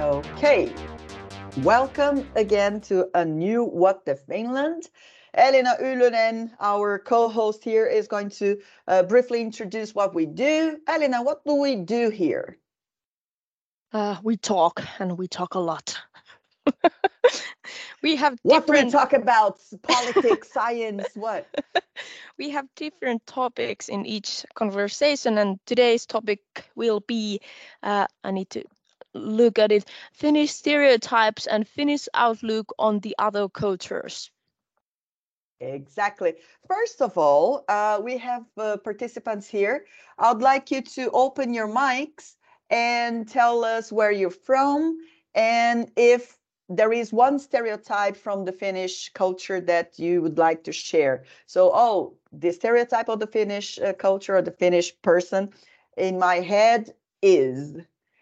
Okay, welcome again to a new What the Finland. Elena Ulunen, our co-host here, is going to uh, briefly introduce what we do. Elena, what do we do here? Uh, we talk, and we talk a lot. we have What do we different talk about? Politics, science, what? we have different topics in each conversation, and today's topic will be uh, I need to look at it Finnish stereotypes and Finnish outlook on the other cultures. Exactly. First of all, uh, we have uh, participants here. I'd like you to open your mics and tell us where you're from and if there is one stereotype from the Finnish culture that you would like to share. So, oh, the stereotype of the Finnish uh, culture or the Finnish person in my head is.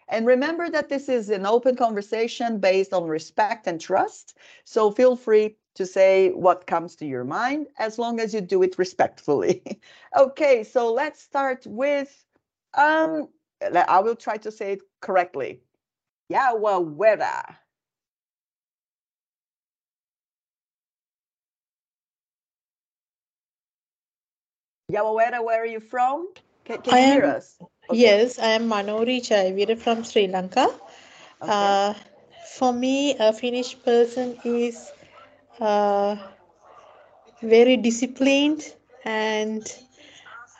And remember that this is an open conversation based on respect and trust. So feel free to say what comes to your mind as long as you do it respectfully. okay, so let's start with um I will try to say it correctly. Yawawera. Yawawera, where are you from? Can, can you hear am- us? Okay. Yes, I am Manori Jayaweera from Sri Lanka. Okay. Uh, for me, a Finnish person is uh, very disciplined and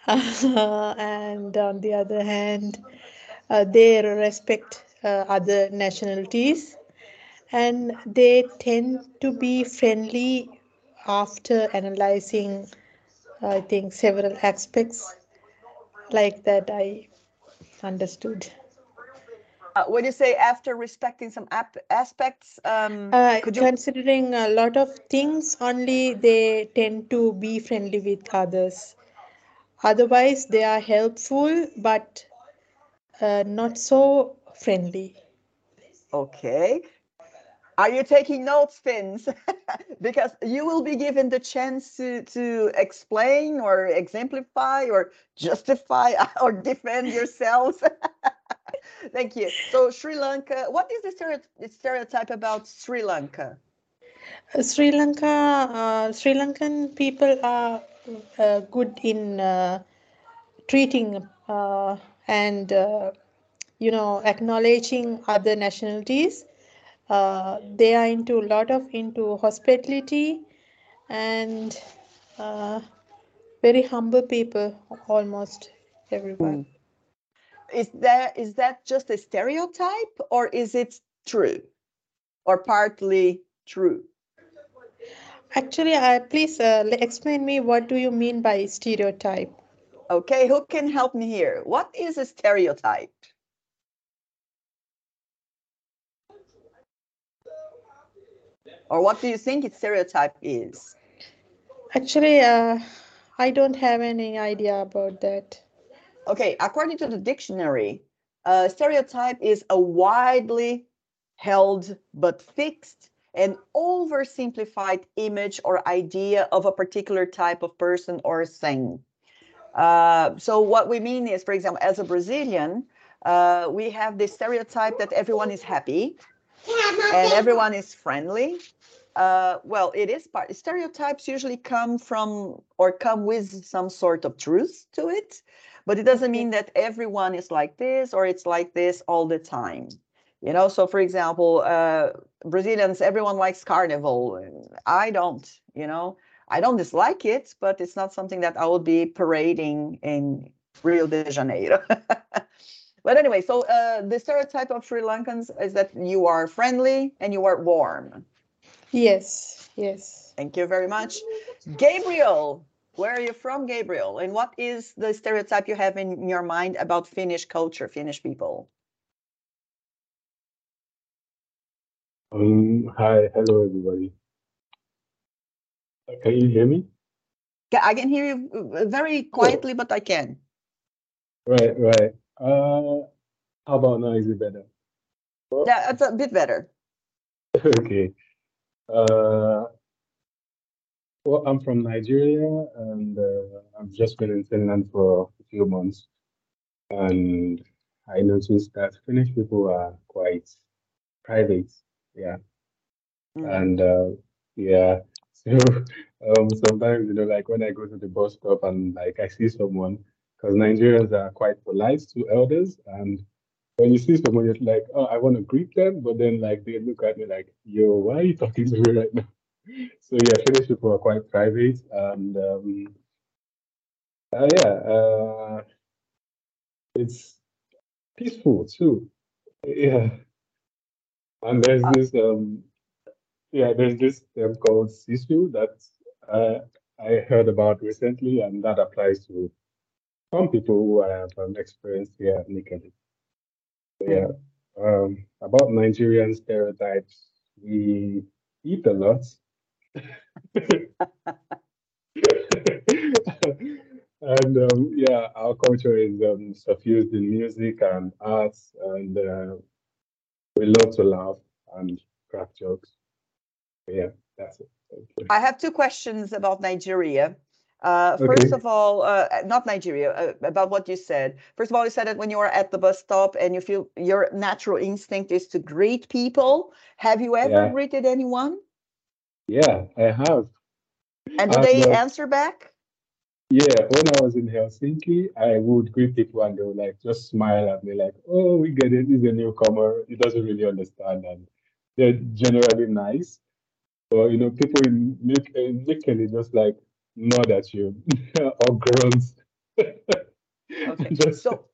uh, and on the other hand, uh, they respect uh, other nationalities and they tend to be friendly after analyzing, I think, several aspects like that. I understood. Uh, when you say after respecting some ap- aspects, um, Uh, you considering a lot of things, only they tend to be friendly with others. Otherwise, they are helpful, but uh, not so friendly. Okay. Are you taking notes, Finns? because you will be given the chance to, to explain or exemplify or justify or defend yourselves. Thank you. So, Sri Lanka, what is the stereotype about Sri Lanka? Uh, Sri Lanka, uh, Sri Lankan people are uh, good in uh, treating uh, and uh, you know acknowledging other nationalities. Uh, they are into a lot of into hospitality and uh, very humble people, almost everyone. Is that is that just a stereotype or is it true or partly true? Actually, uh, please uh, explain me what do you mean by stereotype? Okay, who can help me here? What is a stereotype? Or what do you think its stereotype is? Actually, uh, I don't have any idea about that. Okay, according to the dictionary, a stereotype is a widely held but fixed and oversimplified image or idea of a particular type of person or thing. Uh, so, what we mean is, for example, as a Brazilian, uh, we have this stereotype that everyone is happy and everyone is friendly. Uh, well, it is part. Stereotypes usually come from or come with some sort of truth to it, but it doesn't mean that everyone is like this or it's like this all the time. You know, so for example, uh, Brazilians, everyone likes carnival. I don't, you know, I don't dislike it, but it's not something that I would be parading in Rio de Janeiro. but anyway, so uh, the stereotype of Sri Lankans is that you are friendly and you are warm. Yes, yes. Thank you very much. Gabriel, where are you from, Gabriel? And what is the stereotype you have in your mind about Finnish culture, Finnish people? Um, hi, hello everybody. Uh, Can you hear me? I can hear you uh, very quietly, but I can. Right, right. Uh, how about now? Is it better? Yeah, it's a bit better. Okay. Uh, well, I'm from Nigeria and uh, I've just been in Finland for a few months. And I noticed that Finnish people are quite private. Yeah. Mm. And uh, yeah, so um, sometimes you know, like when I go to the bus stop and like I see someone, because Nigerians are quite polite to elders, and when you see someone, you're like, oh, I want to greet them, but then like they look at me like, yo, why are you talking to me right now? So yeah, Finnish people are quite private, and um, uh, yeah, uh, it's peaceful too. Yeah, and there's Uh, this um, yeah, there's this term called sisu that uh, I heard about recently, and that applies to some people who have um, experienced here at Mikkeli. Yeah, um, about Nigerian stereotypes, we eat a lot. and um, yeah, our culture is um, suffused in music and arts, and uh, we love to laugh and crack jokes. Yeah, that's it. I have two questions about Nigeria. Uh, first Okay. of all, uh, not Nigeria, uh, about what you said. First of all, you said that when you are at the bus stop and you feel your natural instinct is to greet people. Have you ever Yeah. greeted anyone? Yeah, I have. And do they not- answer back? Yeah, when I was in Helsinki, I would greet people and they would like just smile at me, like, "Oh, we get it. He's a newcomer. He doesn't really understand." And they're generally nice. But you know, people in in Mikkeli just like nod at you or grunt. Okay. Just- So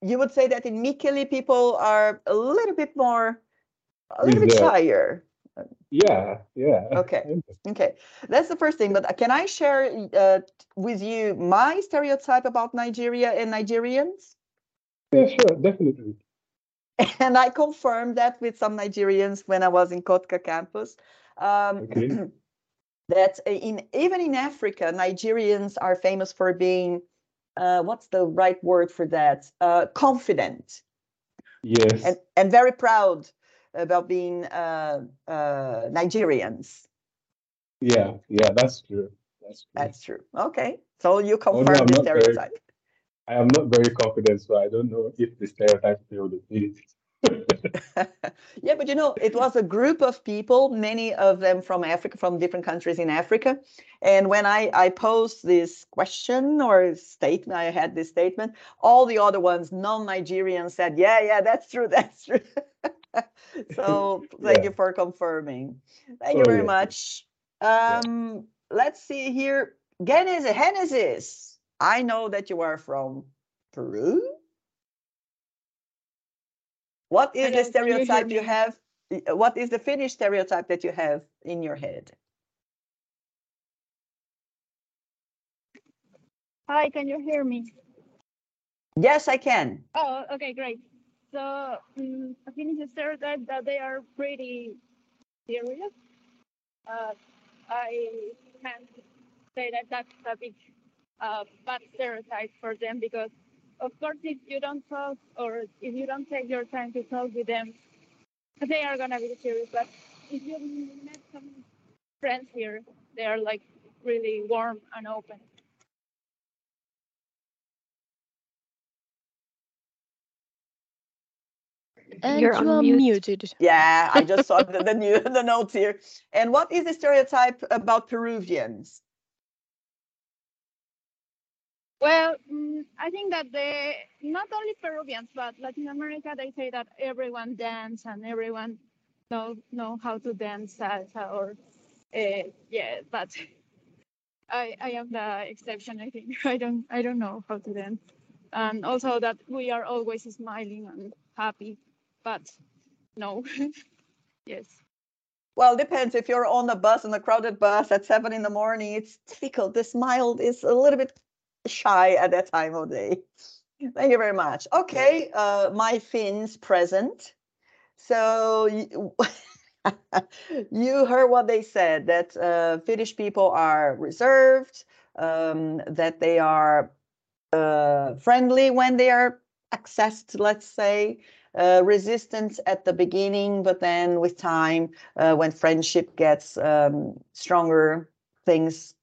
you would say that in Mikkeli, people are a little bit more, a little bit shyer. yeah, yeah. Okay. Okay, that's the first thing. But can I share uh, with you my stereotype about Nigeria and Nigerians? Yeah, sure, definitely. And I confirmed that with some Nigerians when I was in Kotka campus. Um, Okay. that in even in Africa, Nigerians are famous for being, uh, what's the right word for that? Uh, confident Yes. and, and very proud about being uh, uh, Nigerians. yeah, yeah, that's true. That's true. That's true. Okay, so you confirm I'm the not very- stereotype. I am not very confident, so I don't know if the stereotype is. yeah, but you know, it was a group of people, many of them from Africa, from different countries in Africa. And when I, I posed this question or statement, I had this statement, all the other ones, non Nigerians, said, Yeah, yeah, that's true, that's true. so thank Yeah. you for confirming. Thank Oh, you very yes, much. Yeah. Um, Let's see here. Genesis, Genesis, I know that you are from Peru. What is the you stereotype you have? What is the Finnish stereotype that you have in your head? Hi, can you hear me? Yes, I can. Oh, okay, great. So, um, the stereotype that they are pretty serious. Uh, I can't say that that's a big uh, bad stereotype for them because, of course, if you don't talk or if you don't take your time to talk with them, they are gonna be serious. But if you met some friends here, they are like really warm and open. And You're you are muted. Yeah, I just saw the, the new the notes here. And what is the stereotype about Peruvians? Well, mm, I think that the not only Peruvians but Latin America, they say that everyone dance and everyone know know how to dance salsa or uh, yeah, but I I am the exception. I think I don't I don't know how to dance, and also that we are always smiling and happy, but no, yes. Well, depends. If you're on a bus, on a crowded bus at seven in the morning, it's difficult. The smile is a little bit shy at that time of day. Thank you very much. Okay, uh, my Finns present. So you, you heard what they said that uh, Finnish people are reserved, um, that they are uh, friendly when they are accessed, let's say, uh, resistant at the beginning, but then with time, uh, when friendship gets um, stronger, things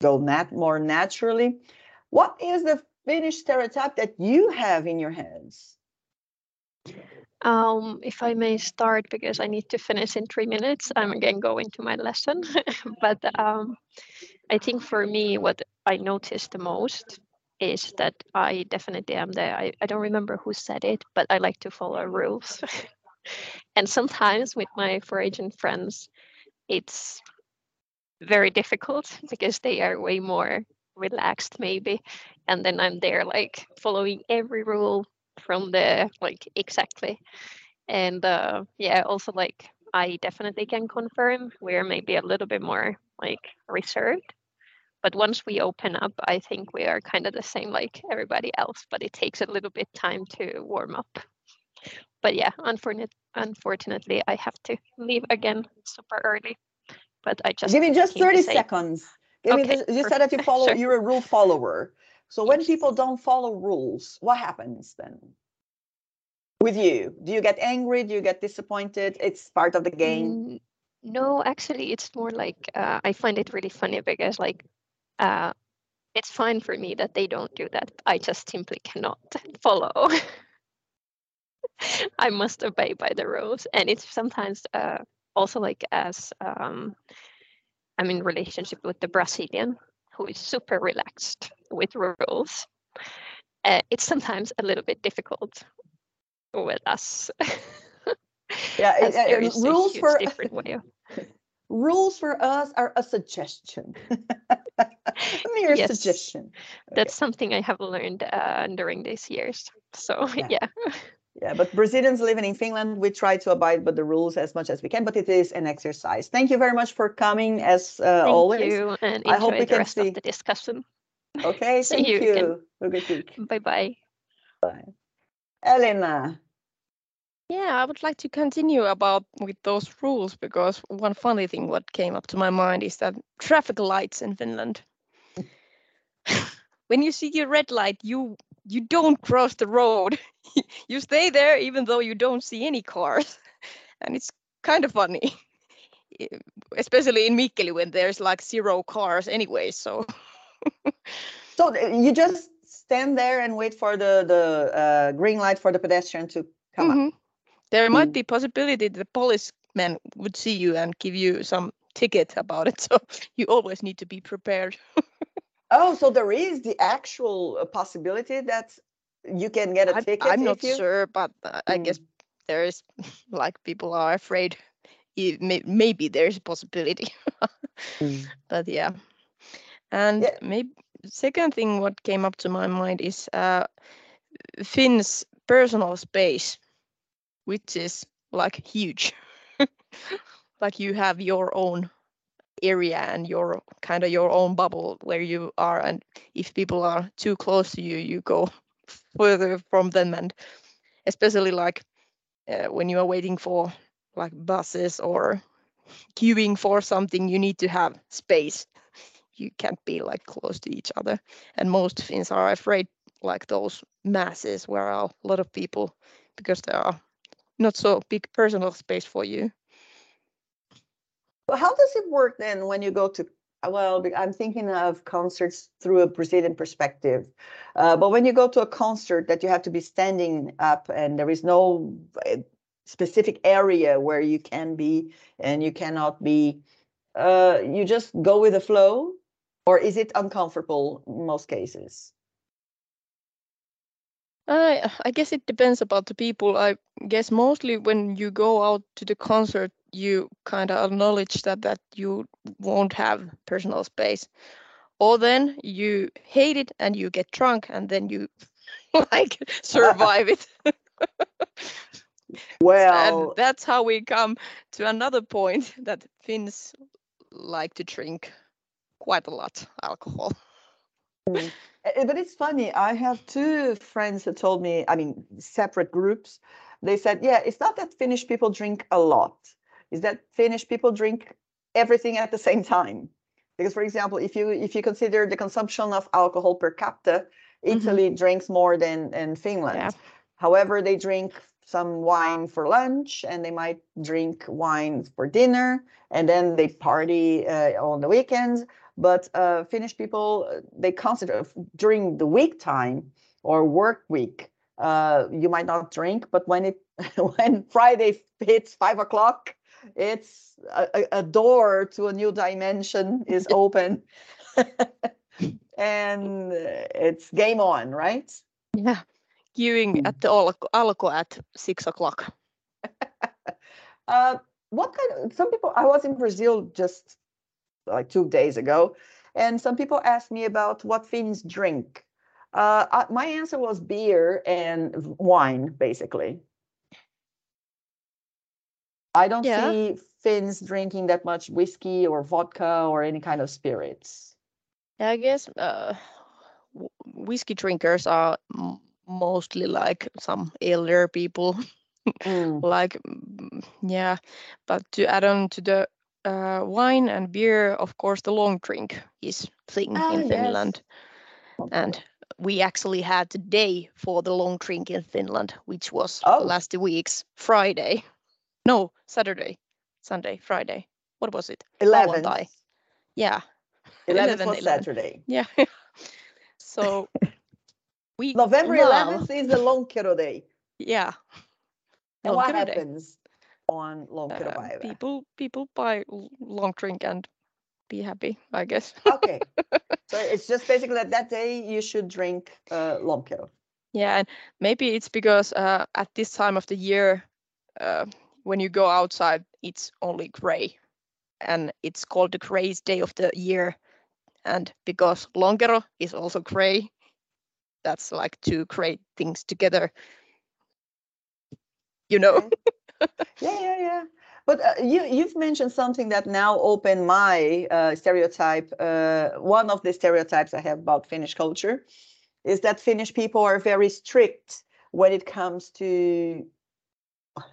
go nat- more naturally. What is the Finnish stereotype that you have in your heads? Um, if I may start, because I need to finish in three minutes, I'm again going to my lesson. but um, I think for me, what I noticed the most is that I definitely am there. I, I don't remember who said it, but I like to follow rules. and sometimes with my foreign friends, it's very difficult because they are way more relaxed maybe and then i'm there like following every rule from the like exactly. And uh yeah also like i definitely can confirm we're maybe a little bit more like reserved but once we open up i think we are kind of the same like everybody else but it takes a little bit time to warm up. But yeah unfortunately unfortunately i have to leave again super early but i just Give me just 30 seconds. Give me Okay, this, you said that you follow, Sure. you're a rule follower. So when Yes. people don't follow rules, what happens then? With you, do you get angry? Do you get disappointed? It's part of the game. No, actually, it's more like uh, I find it really funny because, like, uh, it's fine for me that they don't do that. I just simply cannot follow. I must obey by the rules, and it's sometimes uh, also like as um, I'm in relationship with the Brazilian who is super relaxed with rules. Uh, it's sometimes a little bit difficult with us. Yeah, it- as there is a rules for different way of rules for us are a suggestion. mere Yes. suggestion. that's something I have learned uh, during these years. So Yeah. yeah, Yeah, but Brazilians living in Finland, we try to abide by the rules as much as we can, but it is an exercise. Thank you very much for coming as uh, thank always. you and I hope enjoy we the can rest see- of the discussion. Okay, See thank you you. again. Have a good week. Bye bye. Elena. Yeah, I would like to continue about with those rules because one funny thing what came up to my mind is that traffic lights in Finland. when you see a red light, you you don't cross the road. you stay there even though you don't see any cars. And it's kind of funny. Especially in Mikkeli when there's like zero cars anyway, so So uh, you just stand there and wait for the the uh, green light for the pedestrian to come up. Mhm. There might Mm. be possibility that the policeman would see you and give you some ticket about it. So you always need to be prepared. Oh, so there is the actual uh, possibility that you can get a I, ticket I'm not you. sure, but uh, I Mm. guess there is like people are afraid. i- may- Maybe there's a possibility, Mm. but yeah. And Yeah. maybe second thing what came up to my mind is uh, Finn's personal space, which is like huge. like you have your own area and your kind of your own bubble where you are and if people are too close to you you go further from them and especially like uh, when you are waiting for like buses or queuing for something you need to have space you can't be like close to each other and most finns are afraid like those masses where a lot of people because there are not so big personal space for you Well, how does it work then when you go to? Well, I'm thinking of concerts through a Brazilian perspective, uh, but when you go to a concert that you have to be standing up and there is no uh, specific area where you can be and you cannot be, uh, you just go with the flow, or is it uncomfortable in most cases? I I guess it depends about the people. I guess mostly when you go out to the concert, you kind of acknowledge that that you won't have personal space, or then you hate it and you get drunk and then you like survive it. Well, and that's how we come to another point that Finns like to drink quite a lot alcohol. Uh, But it's funny. I have two friends that told me, I mean, separate groups. They said, yeah, it's not that Finnish people drink a lot, it's that Finnish people drink everything at the same time. Because, for example, if you if you consider the consumption of alcohol per capita, Italy drinks more than than Finland. Yeah. However, they drink some wine for lunch and they might drink wine for dinner and then they party uh, on the weekends but uh, Finnish people uh, they consider during the week time or work week uh, you might not drink, but when it when Friday hits five o'clock, it's a, a- door to a new dimension is open, and uh, it's game on, right? Yeah. Queuing at the Alko at six o'clock. Uh, what kind of some people? I was in Brazil just like two days ago, and some people asked me about what Finns drink. Uh, my answer was beer and wine, basically. I don't Yeah. see Finns drinking that much whiskey or vodka or any kind of spirits. Yeah, I guess uh, whiskey drinkers are m- mostly like some elder people. Mm, like yeah but to add on to the uh, wine and beer of course the long drink is thing Ah, in yes. finland okay. and we actually had the day for the long drink in finland which was Oh. last week's friday no saturday sunday friday what was it 11th. Lauantai. yeah 11th 11, was 11. Saturday. yeah so we November love- 11th is the Lonkero Day. yeah And what Lonkero Day. happens on Lonkero Uh, people people buy long drink and be happy, I guess. okay. So it's just basically that that day you should drink uh, lonkero. yeah, and maybe it's because uh, at this time of the year, uh, when you go outside, it's only gray, and it's called the grayest day of the year. And because lonkero is also gray, that's like two great things together. You know. Yeah, yeah, yeah. But uh, you you've mentioned something that now opened my uh, stereotype. Uh, one of the stereotypes I have about Finnish culture is that Finnish people are very strict when it comes to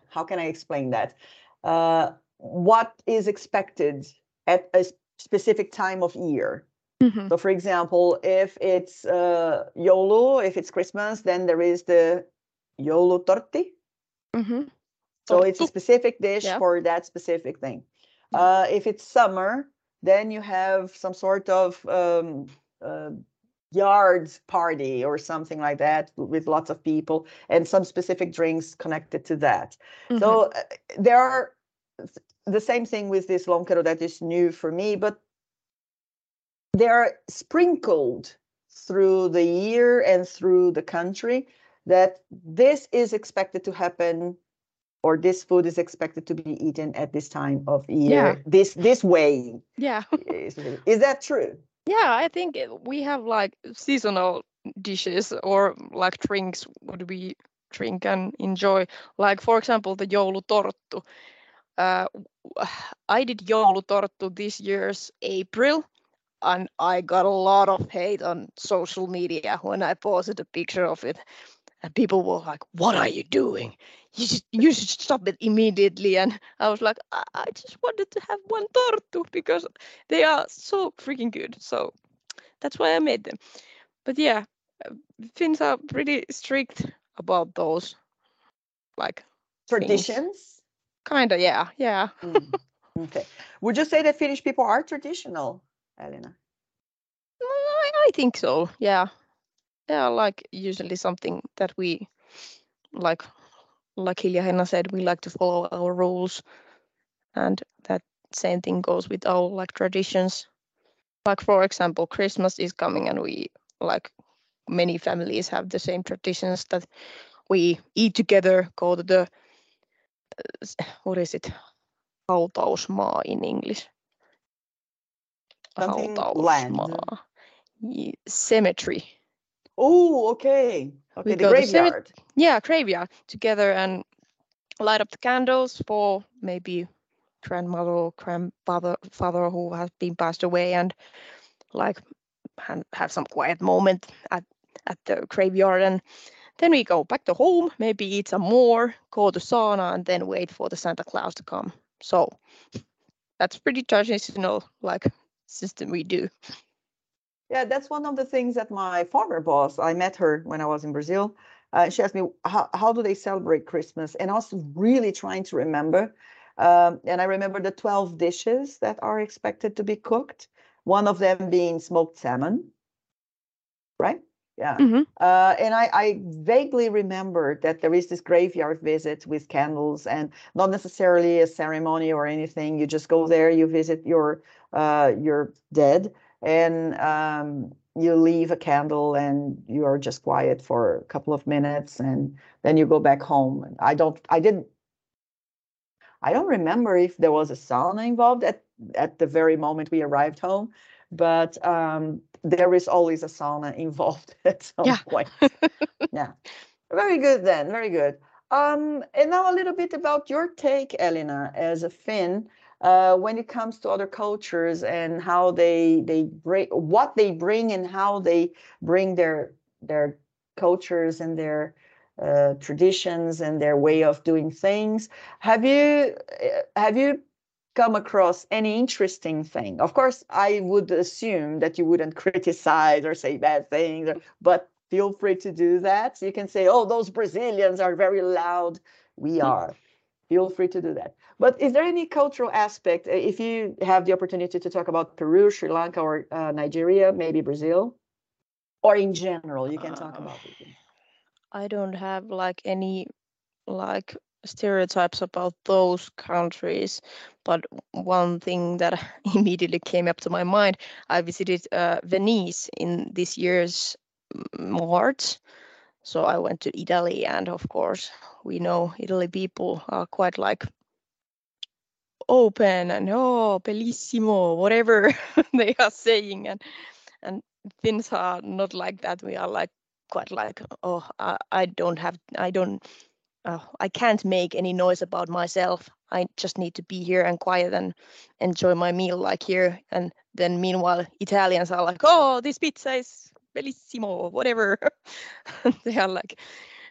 how can I explain that? Uh, what is expected at a specific time of year. Mhm. So, for example, if it's uh, Joulu, if it's Christmas, then there is the joulutortti. Mhm. So it's a specific dish Yeah. for that specific thing. Mm. Uh, if it's summer, then you have some sort of um, uh, yard party or something like that with lots of people and some specific drinks connected to that. Mhm. So uh, there are the same thing with this lonkero that is new for me, but they're sprinkled through the year and through the country that this is expected to happen or this food is expected to be eaten at this time of year Yeah. this this way yeah. is, is that true Yeah, I think we have like seasonal dishes or like drinks what we drink and enjoy. Like for example, the joulutorttu. Uh, I did joulutorttu this year's April, and I got a lot of hate on social media when I posted a picture of it. And people were like, "What are you doing? You should you should stop it immediately." And I was like, "I, I just wanted to have one torttu because they are so freaking good." So that's why I made them. But yeah, Finns are pretty strict about those, like traditions kind of yeah, yeah. Mm, okay would you say that finnish people are traditional elena I, I think so. Yeah, yeah. Like usually something that we like, like Hilja Henna said, we like to follow our rules, and that same thing goes with our like traditions. Like for example, Christmas is coming, and we like many families have the same traditions that we eat together, go to the uh, what is it, hautausmaa in English. Something land. Cemetery. oh okay okay We the go to cemetery- graveyard Yeah, graveyard together and light up the candles for maybe grandmother or grandfather father who has been passed away and like have some quiet moment at, at the graveyard and then we go back to home, maybe eat some more, go to sauna and then wait for the Santa Claus to come. So that's pretty traditional like system we do. Yeah, that's one of the things that my former boss, I met her when I was in Brazil. Uh, she asked me, how, how do they celebrate Christmas? And I was really trying to remember. Um, and I remember the 12 dishes that are expected to be cooked, one of them being smoked salmon, right? Yeah. Mhm. Uh, and I, I vaguely remember that there is this graveyard visit with candles and not necessarily a ceremony or anything. You just go there, you visit your uh, your dead, and um, you leave a candle and you are just quiet for a couple of minutes, and then you go back home. I don't, I didn't, I don't remember if there was a sauna involved at at the very moment we arrived home, but um, there is always a sauna involved at some Yeah. point. yeah, very good then, very good. Um, and now a little bit about your take, Elena, as a Finn, uh, when it comes to other cultures and how they they bring what they bring and how they bring their their cultures and their uh, traditions and their way of doing things. Have you uh, have you come across any interesting thing? Of course, I would assume that you wouldn't criticize or say bad things, but feel free to do that. You can say, "Oh, those Brazilians are very loud." We are. Feel free to do that. But is there any cultural aspect, uh, if you have the opportunity to talk about Peru, Sri Lanka, or uh, Nigeria, maybe Brazil, or in general, you can talk Uh, about. I don't have like any like stereotypes about those countries, but one thing that immediately came up to my mind, I visited uh, Venice in this year's March. So I went to Italy, and of course, we know Italy people are quite like open and oh, bellissimo, whatever they are saying, and and Finns are not like that. We are like quite like oh, I, I don't have, I don't, uh, I can't make any noise about myself. I just need to be here and quiet and enjoy my meal like here. And then meanwhile, Italians are like, oh, this pizza is bellissimo, whatever. they are like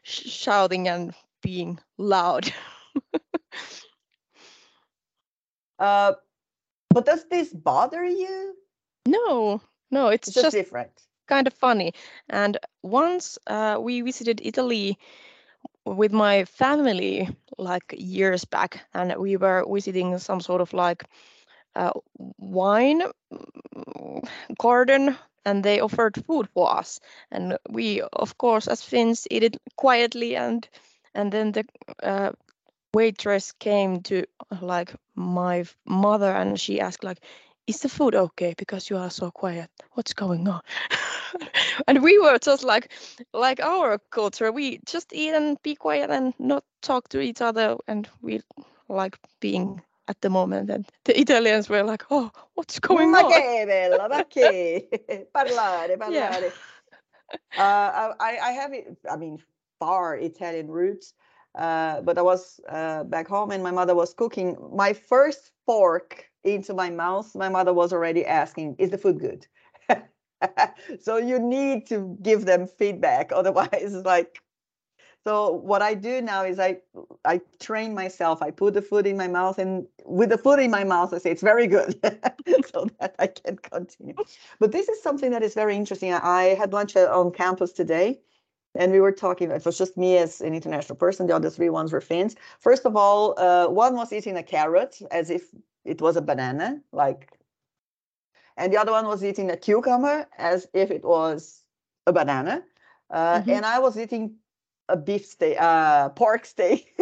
sh- shouting and being loud. Uh, but does this bother you? No, no, it's, It's just, just different. kind of funny. And once uh, we visited Italy with my family like years back, and we were visiting some sort of like uh, wine mm, garden, and they offered food for us. And we, of course, as Finns, eat it quietly. And and then the uh, waitress came to like my mother, and she asked like, "Is the food okay? Because you are so quiet. What's going on?" and we were just like like our culture we just eat and be quiet and not talk to each other and we like being at the moment and the italians were like oh what's going Ma on che bella, ma che? parlare, Yeah. parlare. Uh, I, I have, it- I mean, far Italian roots, uh, but I was uh, back home and my mother was cooking. My first fork into my mouth, my mother was already asking, "Is the food good?" so you need to give them feedback, otherwise, it's like. So what I do now is I I train myself. I put the food in my mouth, and with the food in my mouth, I say it's very good, so that I can continue. But this is something that is very interesting. I I had lunch uh, on campus today, and we were talking. It was just me as an international person. The other three ones were Finns. First of all, uh, one was eating a carrot as if it was a banana, like, and the other one was eating a cucumber as if it was a banana, uh, Mhm. and I was eating a beef steak, uh, pork steak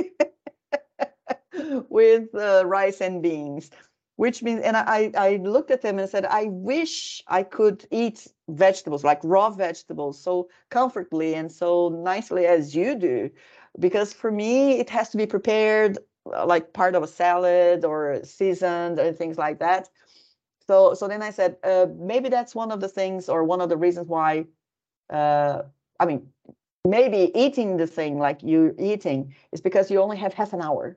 with uh, rice and beans, which means, and I, I looked at them and said, I wish I could eat vegetables, like raw vegetables, so comfortably and so nicely as you do, because for me, it has to be prepared uh, like part of a salad or seasoned and things like that. So, so then I said, uh, maybe that's one of the things or one of the reasons why, uh, I mean, maybe eating the thing like you're eating is because you only have half an hour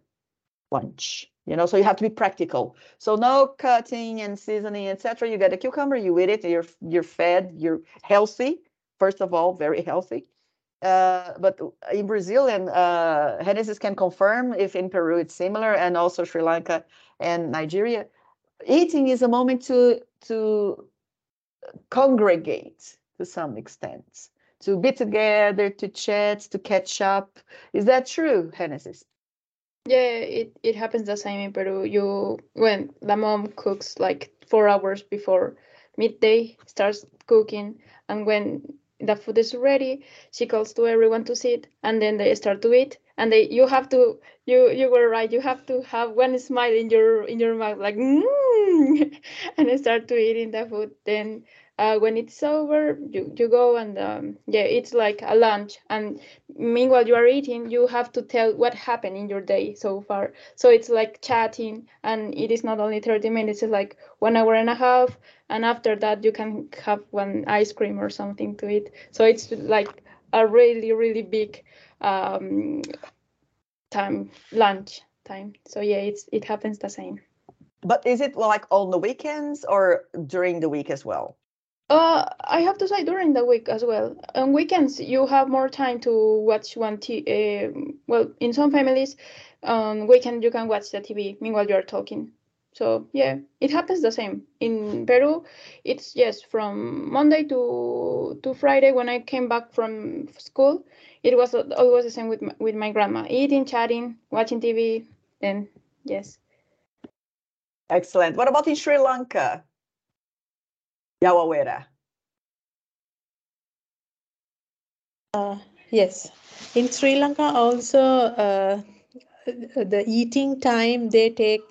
lunch you know so you have to be practical. So no cutting and seasoning etc you get a cucumber you eat it you're you're fed you're healthy first of all very healthy. Uh, but in brazil and uh Genesis can confirm if in peru it's similar and also sri lanka and nigeria. Eating is a moment to to congregate to some extent to be together to chat to catch up is that true Genesis? Yeah, it, it happens the same in Peru. You when the mom cooks like four hours before midday starts cooking, and when the food is ready, she calls to everyone to sit, and then they start to eat. And they, you have to, you you were right. You have to have one smile in your in your mouth, like, mm, and start to eating the food. Then uh, when it's over, you, you go and um, yeah, it's like a lunch. And meanwhile you are eating, you have to tell what happened in your day so far. So it's like chatting, and it is not only 30 minutes, it's like one hour and a half. And after that, you can have one ice cream or something to eat. So it's like a really, really big um, time, lunch time. So yeah, it's it happens the same. But is it like on the weekends or during the week as well? Uh, I have to say during the week as well. On weekends, you have more time to watch one t. Uh, well, in some families, on weekend you can watch the TV meanwhile you are talking. So yeah, it happens the same in Peru. It's yes from Monday to to Friday when I came back from school. It was always the same with my, with my grandma, eating, chatting, watching TV. Then yes. Excellent. What about in Sri Lanka? Yawawera. Uh, yes, in Sri Lanka also uh, the eating time they take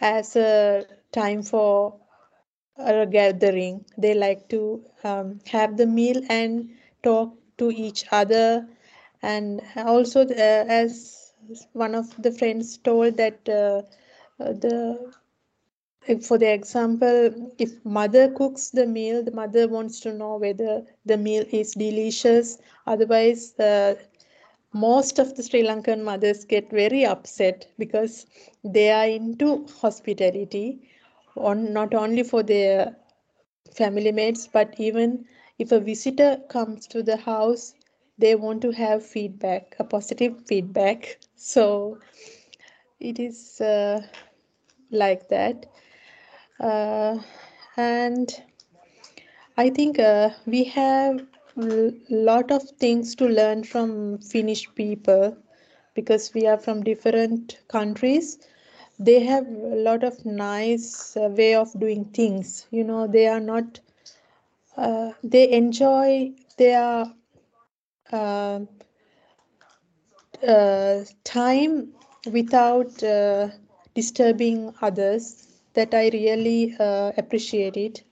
as a time for a gathering. They like to um, have the meal and talk to each other, and also uh, as one of the friends told that uh, the for the example, if mother cooks the meal, the mother wants to know whether the meal is delicious. Otherwise, uh, most of the Sri Lankan mothers get very upset because they are into hospitality, on not only for their family mates, but even if a visitor comes to the house, they want to have feedback, a positive feedback. So it is uh, like that. Uh, and I think uh, we have a lot of things to learn from Finnish people because we are from different countries. They have a lot of nice uh, way of doing things. You know, they are not. Uh, they enjoy their uh, uh, time without disturbing others that I really uh, appreciate it.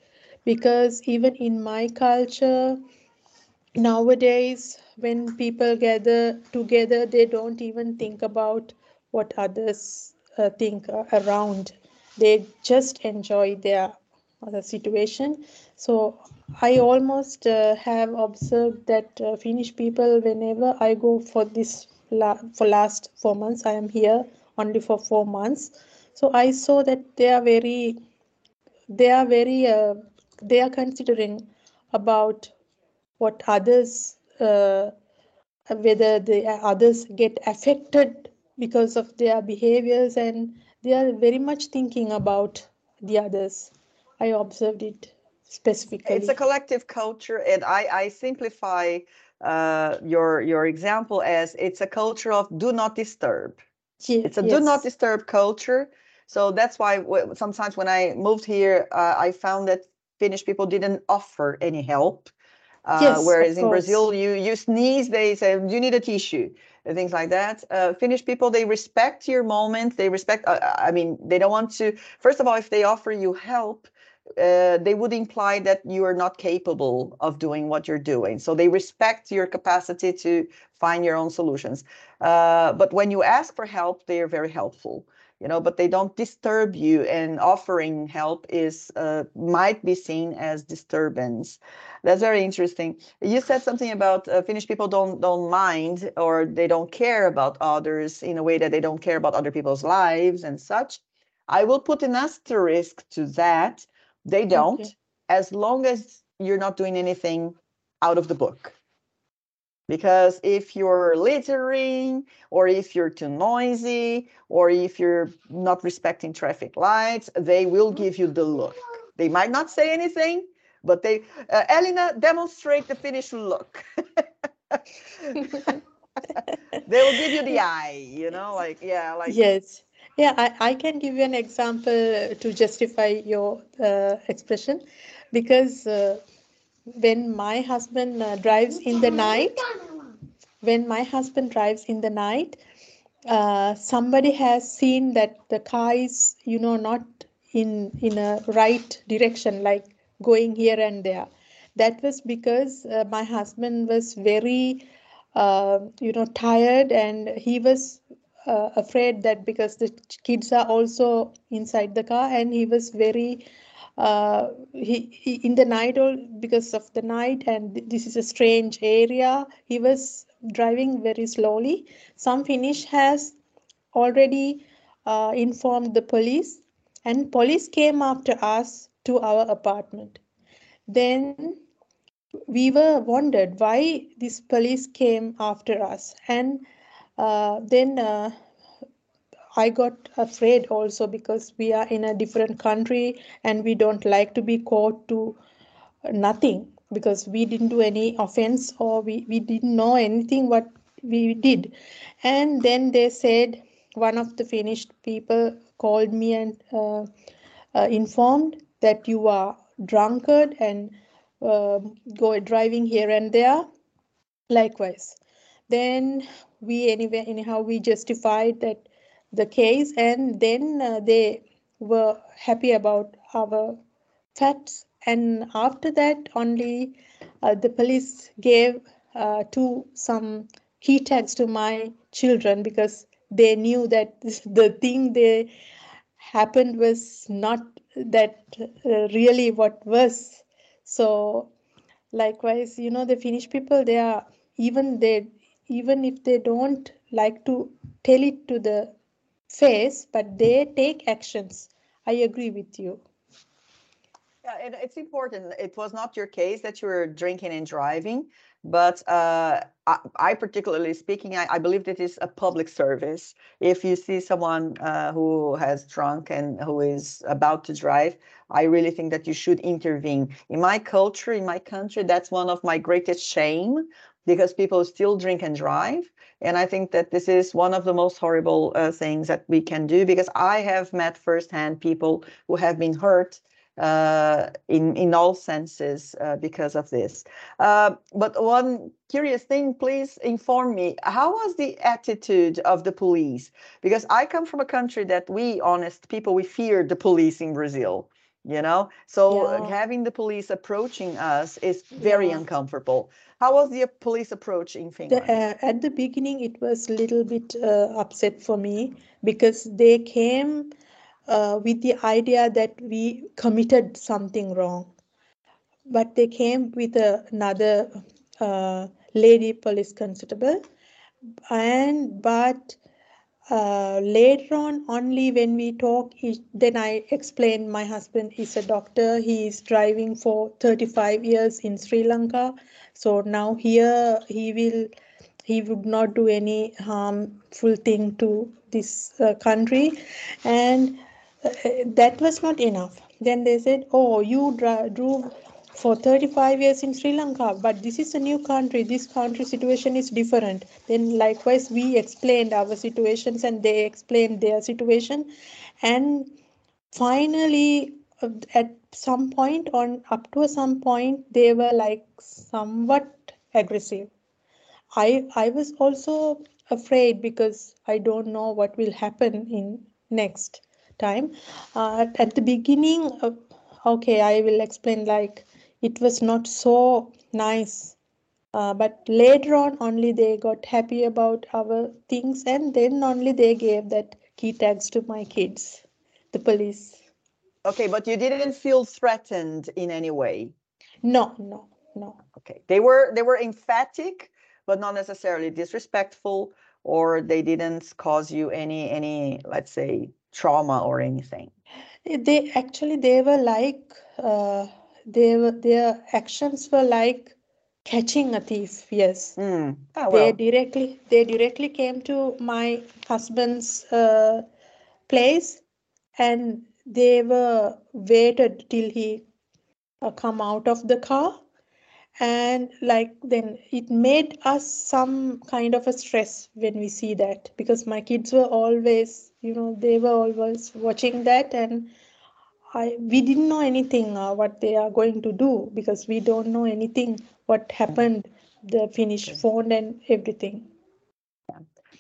Because even in my culture nowadays when people gather together they don't even think about what others uh, think uh, around. They just enjoy their situation. So i almost uh, have observed that uh, finnish people whenever i go for this la- for last 4 months i am here only for 4 months so i saw that they are very they are very uh, they are considering about what others uh, whether the others get affected because of their behaviors and they are very much thinking about the others. I observed it specifically. It's a collective culture and i i simplify uh, your your example as it's a culture of do not disturb. Ye- it's a yes. do not disturb culture so that's why w- sometimes when I moved here, uh, I found that Finnish people didn't offer any help. Uh, Yes, whereas in course. Brazil, you you sneeze, they say you need a tissue and things like that. Uh, Finnish people they respect your moment. They respect. Uh, I mean, they don't want to. First of all, if they offer you help, uh, they would imply that you are not capable of doing what you're doing. So they respect your capacity to find your own solutions. Uh, but when you ask for help, they are very helpful you know but they don't disturb you and offering help is uh, might be seen as disturbance. That's very interesting. You said something about uh, finnish people don't don't mind or they don't care about others in a way that they don't care about other people's lives and such. I will put an asterisk to that. They don't Okay. as long as you're not doing anything out of the book because if you're littering or if you're too noisy or if you're not respecting traffic lights they will give you the look. They might not say anything but they uh, elena demonstrate the finnish look. They will give you the eye you know like yeah like yes. Yeah I, I can give you an example to justify your uh, expression. Because uh, when my husband uh, drives in the night, when my husband drives in the night, uh, somebody has seen that the car is, you know, not in in a right direction, like going here and there. That was because uh, my husband was very, uh, you know, tired, and he was uh, afraid that because the kids are also inside the car, and he was very uh, he, he in the night or because of the night and this is a strange area he was driving very slowly. Some finnish has already uh, informed the police and police came after us to our apartment. Then we were wondered why this police came after us and then uh, I got afraid also because we are in a different country and we don't like to be caught to nothing because we didn't do any offense or we, we didn't know anything what we did. And then they said, one of the Finnish people called me and uh, uh, informed that you are drunkard and uh, go driving here and there. Likewise, then we anyway anyhow we justified that the case and then uh, they were happy about our facts and after that only uh, the police gave uh, to some key tags to my children because they knew that the thing they happened was not that uh, really what was. So likewise you know the finnish people they are even they even if they don't like to tell it to the face, but they take actions. I agree with you. Yeah, and it's important. It was not your case that you were drinking and driving, but uh, I, I, particularly speaking, I, I, believe that is a public service. If you see someone uh, who has drunk and who is about to drive, I really think that you should intervene. In my culture, in my country, that's one of my greatest shame because people still drink and drive. And I think that this is one of the most horrible uh, things that we can do because I have met firsthand people who have been hurt uh, in in all senses uh, because of this. Uh, but one curious thing, please inform me: how was the attitude of the police? Because I come from a country that we honest people we fear the police in Brazil you know so yeah. having the police approaching us is very yeah. uncomfortable how was the police approach in finland the, uh, at the beginning it was a little bit uh, upset for me because they came uh, with the idea that we committed something wrong but they came with another uh, lady police constable and but uh, later on only when we talk he, then i explain my husband is a doctor. He is driving for 35 years in sri lanka. So now here he will he would not do any harmful thing to this uh, country. And uh, that was not enough. Then they said oh you drove for 35 years in Sri Lanka, but this is a new country. This country situation is different. Then likewise, we explained our situations and they explained their situation. And finally, uh, at some point on up to some point, they were like somewhat aggressive. I, I was also afraid because I don't know what will happen in next time. Uh, at the beginning, uh, okay, I will explain like it was not so nice. Uh, but later on, only they got happy about our things, and then only they gave that key tags to my kids, the police. Okay, but you didn't feel threatened in any way. No, no, no. Okay, they were they were emphatic, but not necessarily disrespectful, or they didn't cause you any any let's say trauma or anything. They actually they were like. Uh, they were, their actions were like catching a thief yes mm. oh, well. they directly they directly came to my husband's uh, place and they were waited till he uh, come out of the car and like then it made us some kind of a stress when we see that because my kids were always you know they were always watching that and I we didn't know anything uh, what they are going to do because we don't know anything what happened, the finished phone and everything.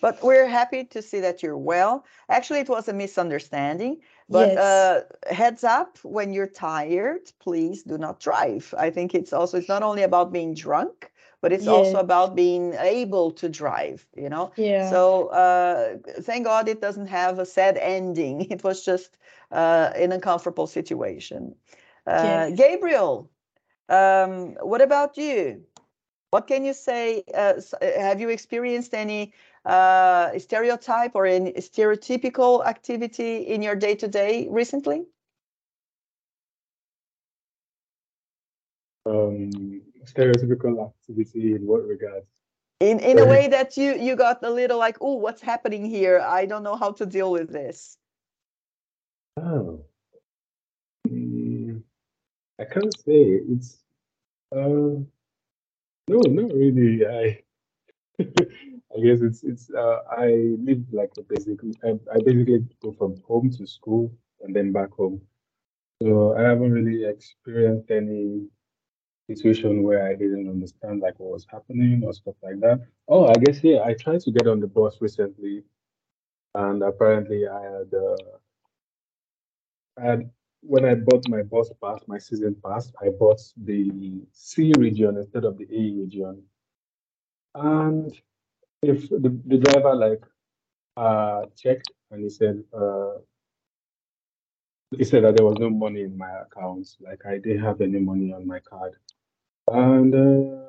But we're happy to see that you're well. Actually, it was a misunderstanding. But Yes. uh, heads up, when you're tired, please do not drive. I think it's also it's not only about being drunk, but it's also about being able to drive. You know. Yeah. So uh, thank God it doesn't have a sad ending. It was just uh, an uncomfortable situation. Uh, Yes. Gabriel, um, what about you? What can you say? Uh, uh, have you experienced any uh, stereotype or any stereotypical activity in your day to day recently? Um, stereotypical activity in what regards? In in a way that you you got a little like, oh, what's happening here? I don't know how to deal with this. Oh. Mm, I can't say. It's uh no, not really. I I guess it's it's uh I live like a basically I, I basically go from home to school and then back home. So I haven't really experienced any situation where I didn't understand like what was happening or stuff like that. Oh, I guess yeah, I tried to get on the bus recently and apparently I had uh I had when I bought my bus pass, my season pass, I bought the C region instead of the A region. And if the, the driver like uh checked and he said uh he said that there was no money in my account, like I didn't have any money on my card. And uh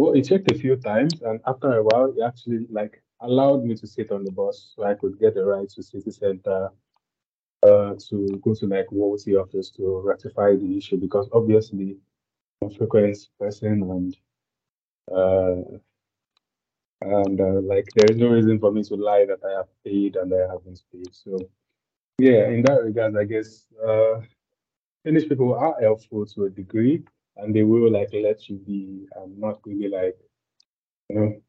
well he checked a few times and after a while he actually like allowed me to sit on the bus so I could get a ride to city center uh, to go to like Waltti office to rectify the issue because obviously I'm a frequent person and uh, and uh, like there is no reason for me to lie that I have paid and I haven't paid. So yeah, in that regard, I guess uh, Finnish people are helpful to a degree and they will like let you be and not really like you know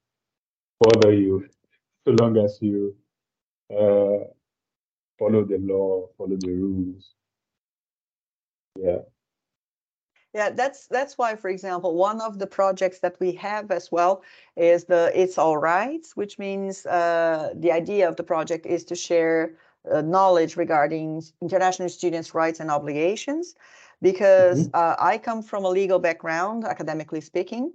bother you so long as you uh, follow the law, follow the rules. Yeah. Yeah, that's that's why, for example, one of the projects that we have as well is the It's All Right, which means uh, the idea of the project is to share uh, knowledge regarding international students' rights and obligations. Because uh, I come from a legal background, academically speaking,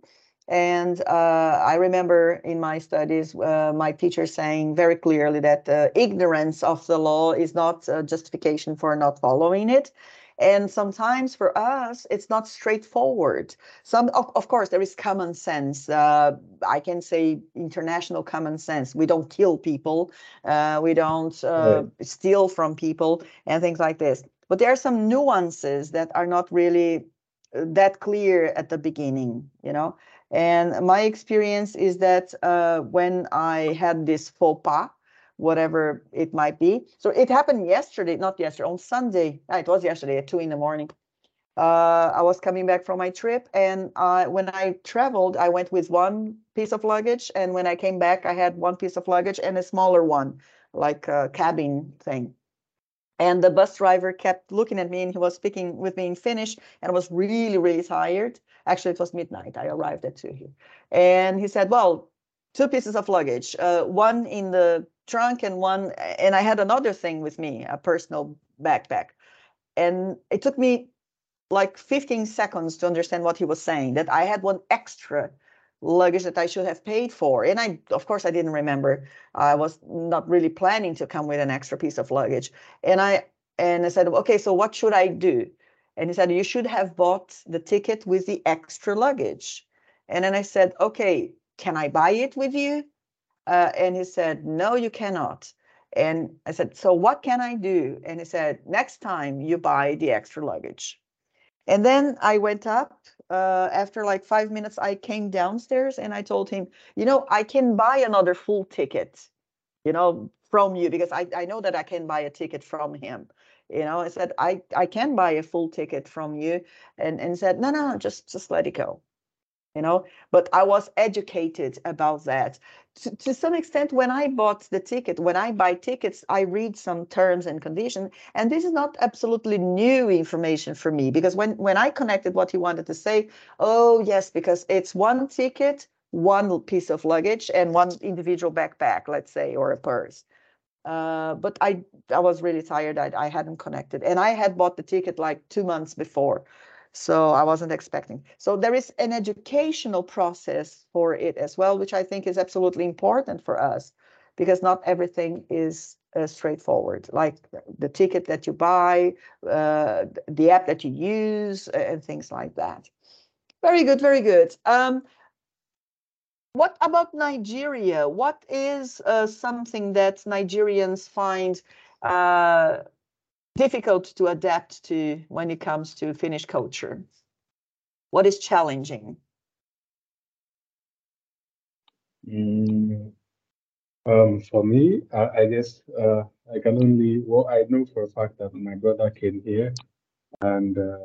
and uh, I remember in my studies uh, my teacher saying very clearly that uh, ignorance of the law is not a justification for not following it. And sometimes for us, it's not straightforward. Some, of, of course, there is common sense. Uh, I can say international common sense. We don't kill people, uh, we don't uh, steal from people, and things like this. But there are some nuances that are not really uh, that clear at the beginning, you know. And my experience is that uh, when I had this faux pas, whatever it might be. So it happened yesterday, not yesterday, on Sunday. Ah, it was yesterday at two in the morning. Uh, I was coming back from my trip, and when I traveled, I went with one piece of luggage, and when I came back, I had one piece of luggage and a smaller one, like a cabin thing. And the bus driver kept looking at me, and he was speaking with me in Finnish, and was really, really tired. Actually, it was midnight. I arrived at two here, and he said, "Well, two pieces of luggage, uh, one in the trunk and one, and I had another thing with me, a personal backpack. And it took me like 15 seconds to understand what he was saying, that I had one extra luggage that I should have paid for. And I, of course, I didn't remember. I was not really planning to come with an extra piece of luggage. And I, and I said, okay, so what should I do? And he said, you should have bought the ticket with the extra luggage. And then I said, okay, can I buy it with you? Uh, and he said, no, you cannot. And I said, so what can I do? And he said, next time you buy the extra luggage. And then I went up. Uh, after like five minutes, I came downstairs and I told him, you know, I can buy another full ticket, you know, from you because I, I know that I can buy a ticket from him. You know, I said, I, I can buy a full ticket from you. And, and said, no, no, no, just, just let it go. You know? But i was educated about that. To, to some extent when i bought the ticket when i buy tickets i read some terms and conditions and this is not absolutely new information for me because when when i connected what he wanted to say oh yes because it's one ticket one piece of luggage and one individual backpack let's say or a purse. Uh, but I I was really tired. I, I hadn't connected, and I had bought the ticket like two months before, so I wasn't expecting. So there is an educational process for it as well, which I think is absolutely important for us because not everything is uh, straightforward. Like the ticket that you buy, uh, the app that you use, and things like that. Very good, very good. Um, what about Nigeria? What is uh, something that Nigerians find uh, difficult to adapt to when it comes to Finnish culture? What is challenging? Mm, um, for me, I, I guess uh, I can only, well, I know for a fact that my brother came here and uh,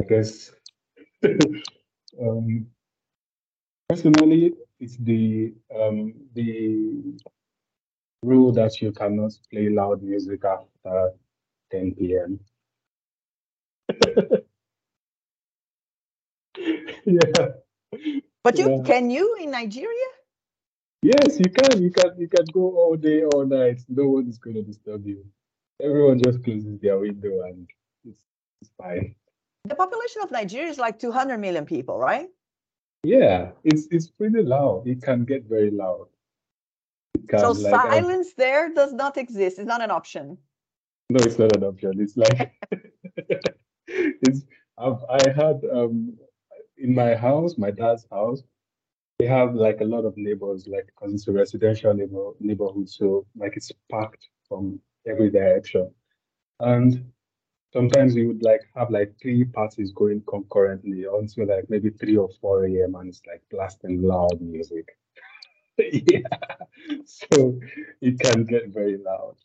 I guess um, personally, it's the um, the rule that you cannot play loud music after 10 p.m. yeah. But you Yeah. can you in Nigeria? Yes, you can. You can. You can go all day, all night. No one is going to disturb you. Everyone just closes their window and it's, it's fine. The population of Nigeria is like 200 million people, right? Yeah, it's it's pretty loud. It can get very loud. So like I- silence there does not exist. It's not an option. No, it's not an option. It's like it's. I've I had um in my house, my dad's house. We have like a lot of neighbors, like because it's a residential neighbor neighborhood, so like it's packed from every direction, and sometimes we would like have like three parties going concurrently until like maybe three or four a.m. and it's like blasting loud music. yeah, so it can get very loud.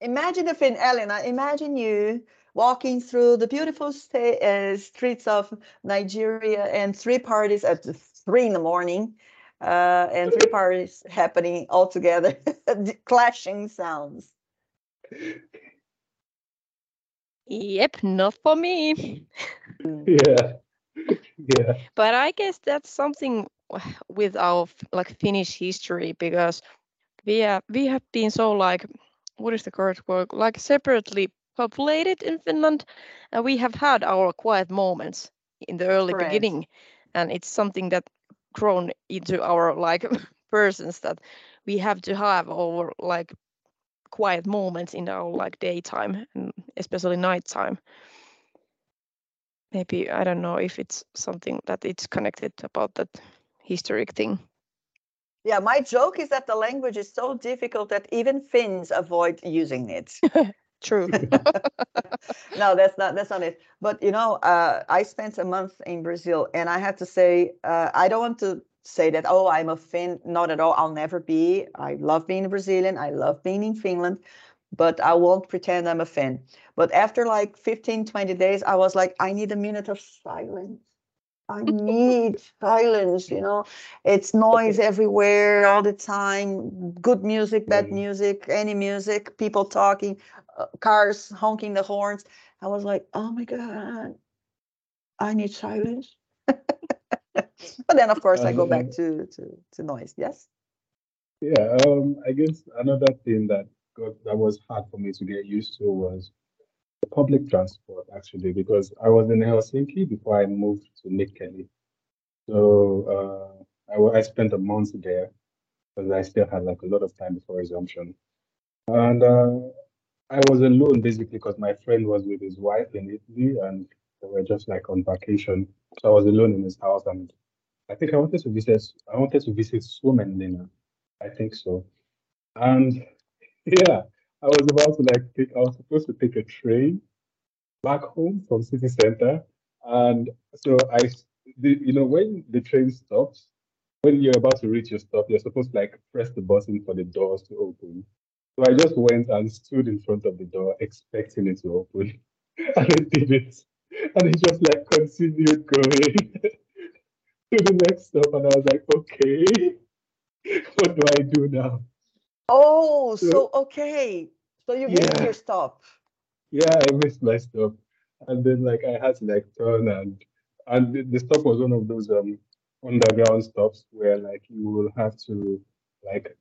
Imagine if in Elena, imagine you walking through the beautiful sta- uh, streets of Nigeria and three parties at three in the morning, uh, and three parties happening all together, clashing sounds. Yep, not for me. Yeah, yeah. But I guess that's something w- with our like Finnish history because we have we have been so like what is the correct word? Like separately populated in Finland, and we have had our quiet moments in the early Correct. beginning, and it's something that grown into our like persons that we have to have our like quiet moments in our like daytime and especially nighttime. Maybe I don't know if it's something that it's connected about that historic thing. Yeah, my joke is that the language is so difficult that even Finns avoid using it. True. no, that's not that's not it. But you know, uh, I spent a month in Brazil, and I have to say, uh, I don't want to say that. Oh, I'm a Finn. Not at all. I'll never be. I love being a Brazilian. I love being in Finland, but I won't pretend I'm a Finn. But after like 15, 20 days, I was like, I need a minute of silence. I need silence, you know. It's noise everywhere all the time. Good music, bad music, any music, people talking, uh, cars honking the horns. I was like, oh my God, I need silence. but then, of course, I go back Um, to, to, to noise. Yes. Yeah, um, I guess another thing that got that was hard for me to get used to was public transport actually, because I was in Helsinki before I moved to Mikkeli. So uh, I, I spent a month there because I still had like a lot of time before resumption. And uh, I was alone basically because my friend was with his wife in Italy and they were just like on vacation. So I was alone in his house and I think I wanted to visit I wanted to visit Suomenlinna. I think so. And yeah, I was about to like take, I was supposed to take a train back home from city center. And so I, the, you know, when the train stops, when you're about to reach your stop, you're supposed to like press the button for the doors to open. So I just went and stood in front of the door expecting it to open. And it didn't. And it just like continued going. to the next stop, and I was like, okay, what do I do now? Oh, So- okay. So you missed Yeah. your stop. Yeah, I missed my stop, and then like I had to like turn and and the, the stop was one of those um underground stops where like you will have to like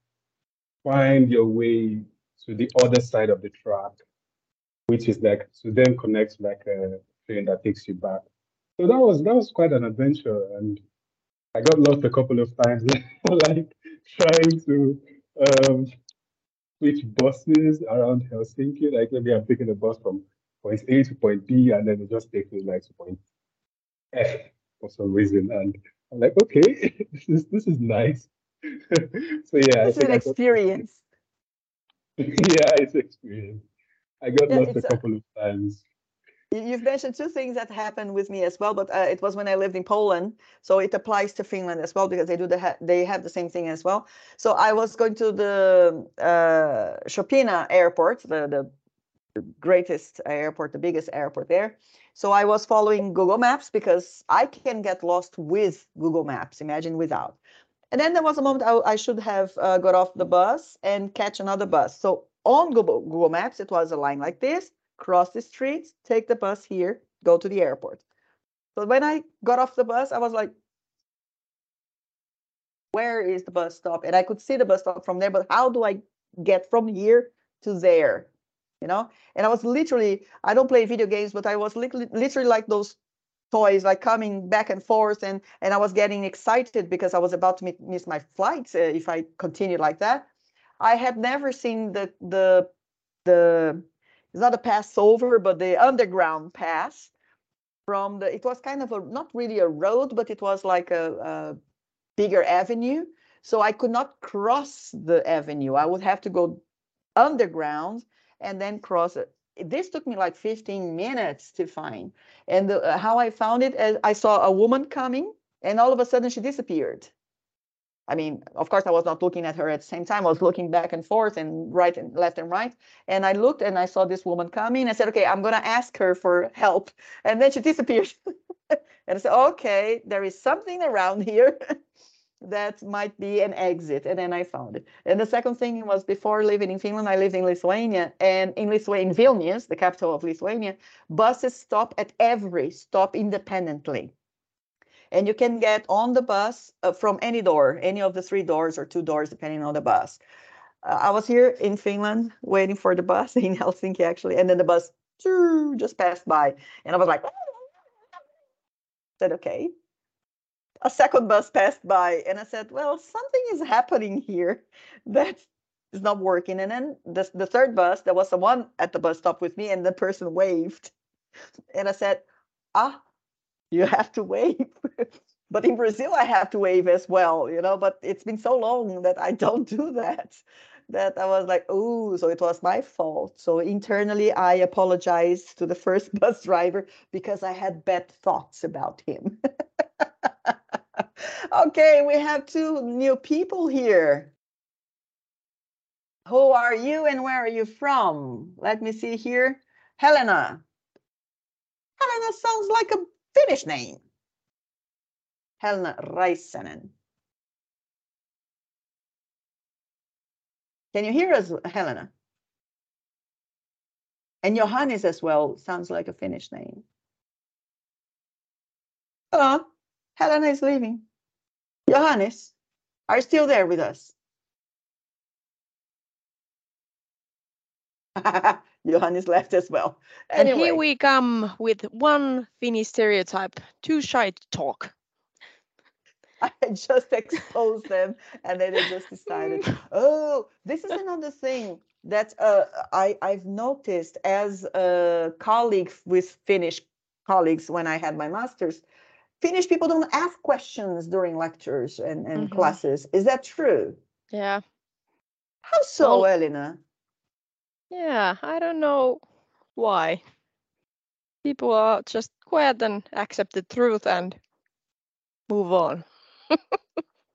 find your way to the other side of the track, which is like to then connect like a train that takes you back. So that was that was quite an adventure, and I got lost a couple of times, like trying to um, switch buses around Helsinki. Like maybe I'm taking a bus from point A to point B, and then it just takes me like to point F for some reason, and I'm like, okay, this is this is nice. so yeah, It's an got- experience. yeah, it's experience. I got Yeah, lost a it's a- couple of times. You- You've mentioned two things that happened with me as well, but uh, it was when I lived in Poland, so it applies to Finland as well because they do the ha- they have the same thing as well. So I was going to the uh, Chopina airport, the, the the greatest airport, the biggest airport there. So I was following Google Maps because I can get lost with Google Maps. Imagine without. And then there was a moment I, I should have uh, got off the bus and catch another bus. So on Google, Google Maps, it was a line like this cross the street, take the bus here, go to the airport. So when I got off the bus, I was like, where is the bus stop? And I could see the bus stop from there, but how do I get from here to there? You know? And I was literally, I don't play video games, but I was lit- literally like those toys like coming back and forth and and i was getting excited because i was about to mi- miss my flight uh, if i continued like that i had never seen the the the it's not a passover but the underground pass from the it was kind of a not really a road but it was like a, a bigger avenue. So i could not cross the avenue. I would have to go underground and then cross it. This took me like 15 minutes to find. And the, how i found it i saw a woman coming and all of a sudden she disappeared i mean of course i was not looking at her at the same time. I was looking back and forth and right and left and right. And i looked and i saw this woman coming. I said okay i'm going to ask her for help. And then she disappeared. And i said okay there is something around here that might be an exit. And then i found it. And the second thing was before living in finland i lived in lithuania. And in lithuania in vilnius the capital of lithuania buses stop at every stop independently and you can get on the bus uh, from any door any of the three doors or two doors depending on the bus. Uh, i was here in finland waiting for the bus in helsinki actually and then the bus just passed by. And i was like said okay. A second bus passed by and i said well something is happening here that is not working. And then the, the third bus there was someone at the bus stop with me and the person waved. And i said ah you have to wave but in brazil i have to wave as well you know but it's been so long that i don't do that that i was like oh so it was my fault so internally i apologized to the first bus driver because i had bad thoughts about him okay, we have two new people here. Who are you and where are you from? Let me see here. Helena. Helena sounds like a Finnish name. Helena Räisänen. Can you hear us, Helena? And Johannes as well sounds like a Finnish name. Hello. Helena is leaving. Johannes, are you still there with us? Johannes left as well. And here we come with one Finnish stereotype too shy to talk. I just exposed them and then they just decided, oh, this is another thing that uh, I, I've noticed as a colleague with Finnish colleagues when I had my master's. Finnish people don't ask questions during lectures and, and Mhm. classes. Is that true? Yeah. How so, Well- Elina? Yeah, I don't know why. People are just quiet and accept the truth and move on.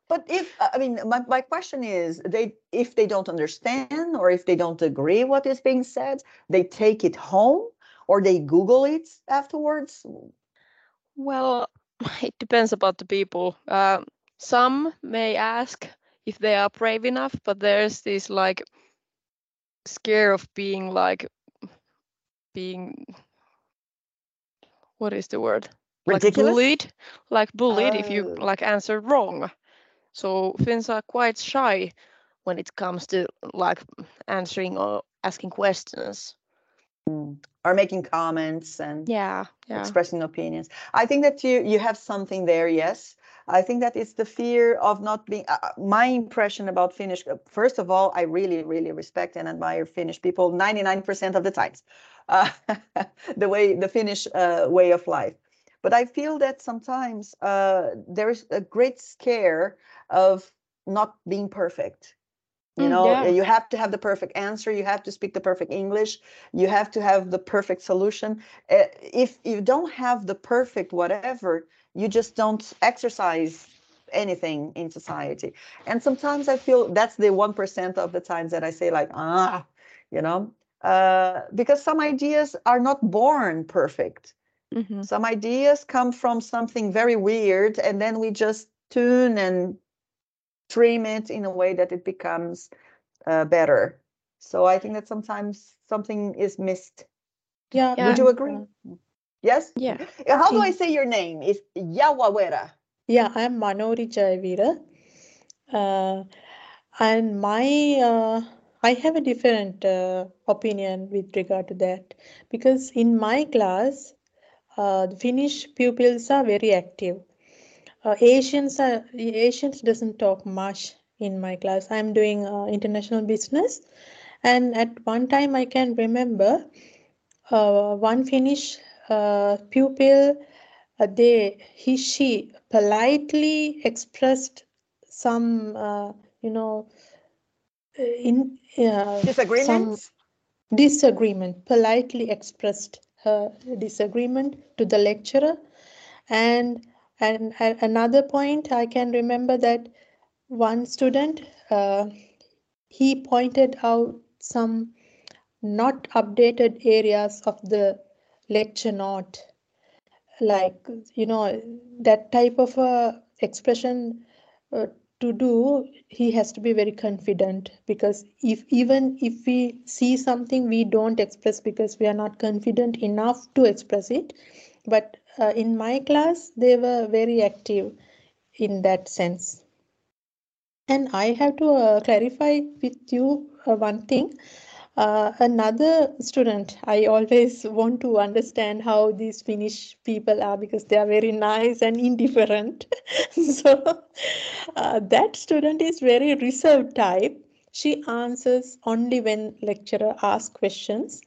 But if I mean, my, my question is, they if they don't understand or if they don't agree what is being said, they take it home or they Google it afterwards. Well, it depends about the people. Uh, some may ask if they are brave enough, but there's this like scare of being like being what is the word Ridiculous? like bullied like bullied if you Oh. like answer wrong so finns are quite shy when it comes to like answering or asking questions mm. Or making comments and yeah yeah expressing opinions. I think that you you have something there. Yes, I think that it's the fear of not being. Uh, uh, my impression about Finnish. uh, First of all, I really really respect and admire Finnish people ninety nine percent of the times. Uh, the way the Finnish uh, way of life. But I feel that sometimes uh, there is a great scare of not being perfect. You Mm, know, yeah. you have to have the perfect answer. You have to speak the perfect English. You have to have the perfect solution uh, if you don't have the perfect whatever, you just don't exercise anything in society. And sometimes I feel that's the 1% of the times that I say, like, ah, you know, uh, because some ideas are not born perfect. Mhm. Some ideas come from something very weird, and then we just tune and trim it in a way that it becomes uh, better. So I think that sometimes something is missed. Yeah. Yeah. Would you agree? Yes? yeah How do I say your name? Is Yawawera. Yeah, I'm Manori Jayaweera. Uh, and my uh, I have a different uh, opinion with regard to that because in my class, uh, the Finnish pupils are very active. Uh, Asians are Asians doesn't talk much in my class. I'm doing uh, international business, and at one time I can remember uh, one Finnish uh, pupil, they he she politely expressed some uh, you know uh, in uh, Disagreements? disagreement. Politely expressed her disagreement to the lecturer, and and another point I can remember that one student uh, he pointed out some not updated areas of the lecture note like you know that type of a expression uh, to do he has to be very confident because if even if we see something we don't express because we are not confident enough to express it but uh, in my class they were very active in that sense and I have to uh, clarify with you uh, one thing. Uh, another student, I always want to understand how these Finnish people are because they are very nice and indifferent. so uh, that student is very reserved type. She answers only when lecturer asks questions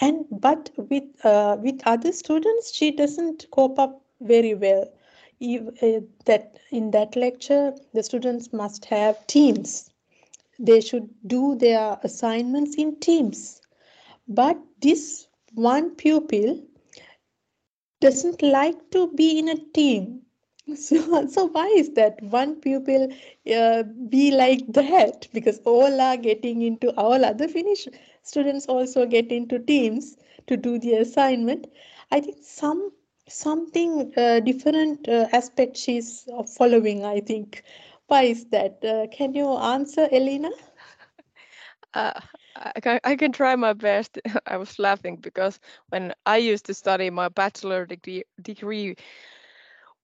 and but with uh, with other students she doesn't cope up very well Ev- uh, that in that lecture the students must have teams they should do their assignments in teams but this one pupil doesn't like to be in a team so, so why is that one pupil uh, be like that? Because all are getting into all other Finnish students also get into teams to do the assignment. I think some something uh, different uh, aspect she's following. I think. Why is that? Uh, can you answer, Elena? uh, I can, I can try my best. I was laughing because when I used to study my bachelor degree, degree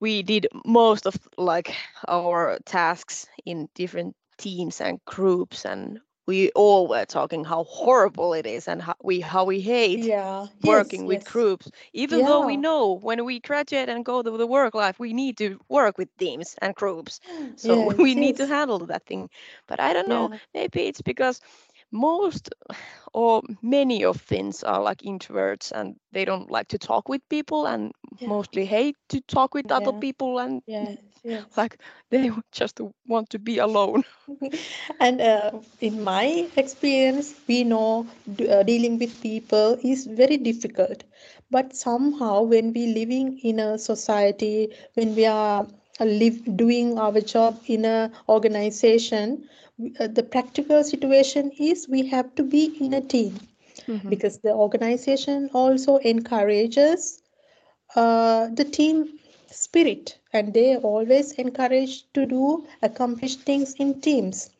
we did most of like our tasks in different teams and groups and we all were talking how horrible it is and how we how we hate Yeah. working yes, with yes. groups even though we know when we graduate and go to the work life we need to work with teams and groups so Yes, we need to handle that thing but i don't know Yeah. maybe it's because most or many of finns are like introverts and they don't like to talk with people and Yeah. mostly hate to talk with other people and Yes. Yes. like they just want to be alone and uh, in my experience, we know d- uh, dealing with people is very difficult. But somehow, when we living in a society, when we are live doing our job in a organization, uh, the practical situation is we have to be in a team. Mhm. because the organization also encourages uh, the team spirit and they always encourage to do accomplish things in teams.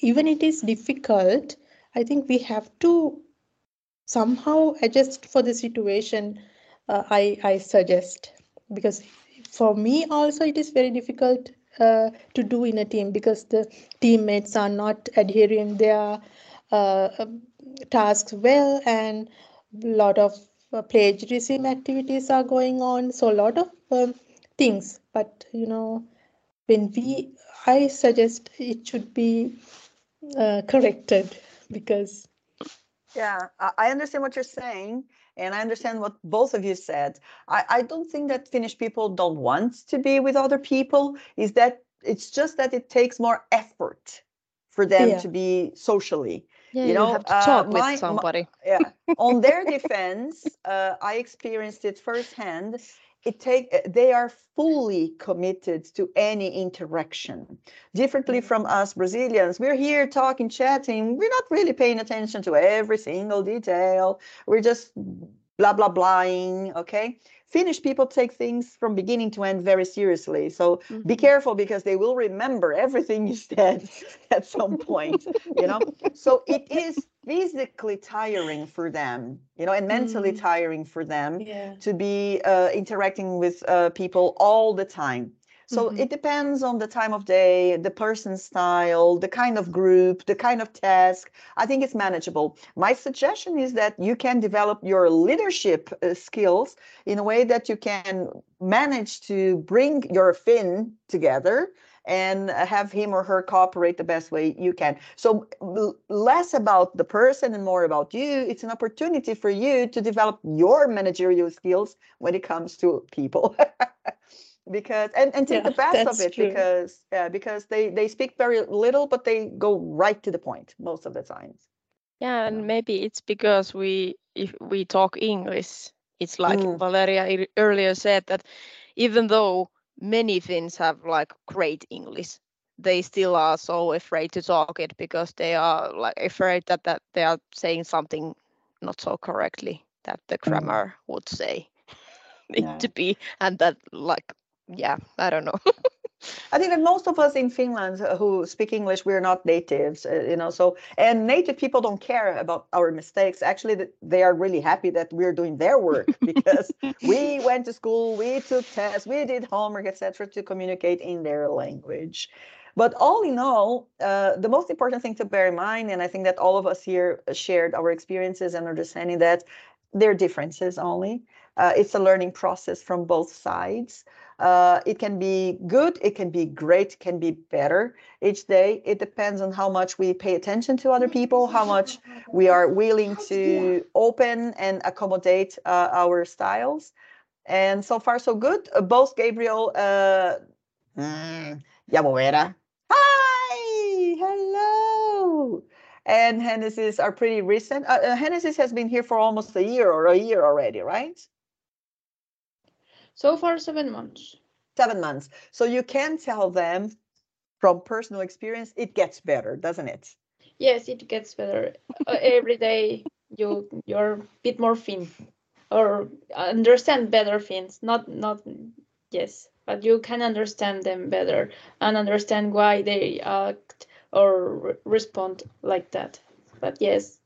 Even it is difficult i think we have to somehow adjust for the situation uh, i i suggest. Because for me also it is very difficult uh, to do in a team because the teammates are not adhering their uh, um, tasks well and a lot of uh, plagiarism activities are going on. So a lot of um, things. But you know when we i suggest it should be uh, corrected because yeah i understand what you're saying and i understand what both of you said. I, I don't think that finnish people don't want to be with other people. Is that it's just that it takes more effort for them Yeah. to be socially Yeah, You you, know, have to uh, talk my- my- with somebody. yeah. On their defense uh, i experienced it firsthand it take uh, they are fully committed to any interaction. Differently from us brazilians we're here talking chatting we're not really paying attention to every single detail. We're just blah blah blahing okay finnish people take things from beginning to end very seriously so be Mhm. careful because they will remember everything you said at some point you know so it is physically tiring for them you know and mentally Mm. tiring for them yeah to be uh, interacting with uh, people all the time so Mhm. it depends on the time of day the person's style the kind of group the kind of task i think it's manageable my suggestion is that you can develop your leadership uh, skills in a way that you can manage to bring your Finn together and have him or her cooperate the best way you can. So l- less about the person and more about you. It's an opportunity for you to develop your managerial skills when it comes to people. because and, and take Yeah, the best of it true. because yeah, because they they speak very little but they go right to the point most of the times. Yeah, and Yeah. maybe it's because we if we talk English, it's like Mm. Valeria earlier said that even though many Finns have like great English, they still are so afraid to talk it because they are like afraid that, that they are saying something not so correctly that the grammar would say it Yeah. to be and that like yeah, I don't know. I think that most of us in Finland who speak English, we're not natives, uh, you know. So, and native people don't care about our mistakes. Actually, they are really happy that we're doing their work because we went to school, we took tests, we did homework, etc., to communicate in their language. But all in all, uh, the most important thing to bear in mind, and I think that all of us here shared our experiences and understanding that there are differences only. Uh, it's a learning process from both sides. Uh, it can be good, it can be great, can be better each day. It depends on how much we pay attention to other people, how much we are willing to open and accommodate uh, our styles. And so far, so good. Uh, both Gabriel, uh, mm. Hi, hello. And Genesis are pretty recent. Uh, uh, Genesis has been here for almost a year or a year already, right? So far, seven months. seven months. So you can tell them from personal experience, it gets better, doesn't it? Yes, it gets better. Uh, every day you you're a bit more thin or understand better things. Not not yes, but you can understand them better and understand why they act or re- respond like that. But yes,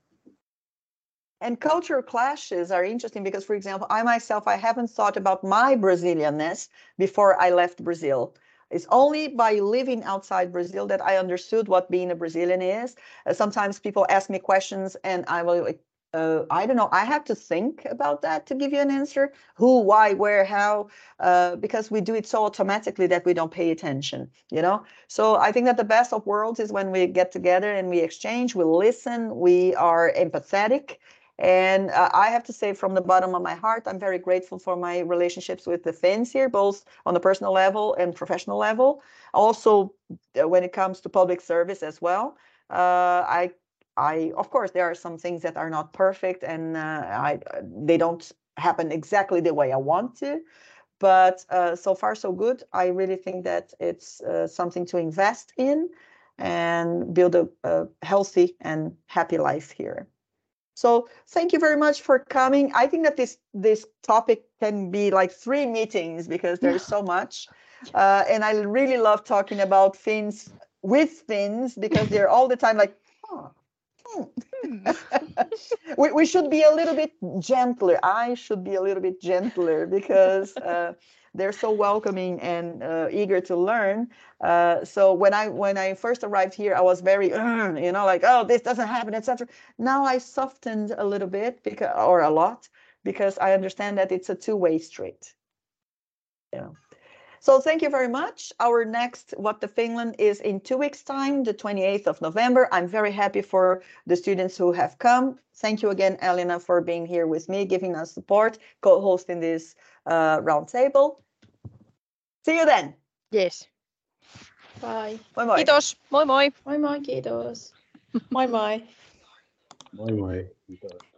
And culture clashes are interesting because, for example, I myself, I haven't thought about my Brazilianness before I left Brazil. It's only by living outside Brazil that I understood what being a Brazilian is. Uh, sometimes people ask me questions and I will uh, I don't know. I have to think about that to give you an answer. Who, why, where, how? Uh, because we do it so automatically that we don't pay attention. You know. So I think that the best of worlds is when we get together and we exchange, we listen, we are empathetic. And uh, I have to say, from the bottom of my heart, I'm very grateful for my relationships with the Finns here, both on the personal level and professional level. Also, uh, when it comes to public service as well, uh, I, I, of course, there are some things that are not perfect, and uh, I, they don't happen exactly the way I want to. But uh, so far, so good. I really think that it's uh, something to invest in and build a, a healthy and happy life here. So thank you very much for coming. I think that this this topic can be like three meetings because there's so much. Uh, and I really love talking about Finns with Finns because they're all the time like, huh, hmm. we, we should be a little bit gentler. I should be a little bit gentler because uh, they're so welcoming and uh, eager to learn. Uh, so when I when I first arrived here, I was very, you know, like, oh, this doesn't happen, etc. Now I softened a little bit because, or a lot, because I understand that it's a two-way street. You know. So thank you very much. Our next What the Finland is in two weeks' time, the 28th of November. I'm very happy for the students who have come. Thank you again, Elena, for being here with me, giving us support, co-hosting this uh, roundtable. See you then. Yes. Bye. Moi moi. Kiitos. Moi moi. Moi moi, kiitos. Moi moi. Moi moi. Kiitos.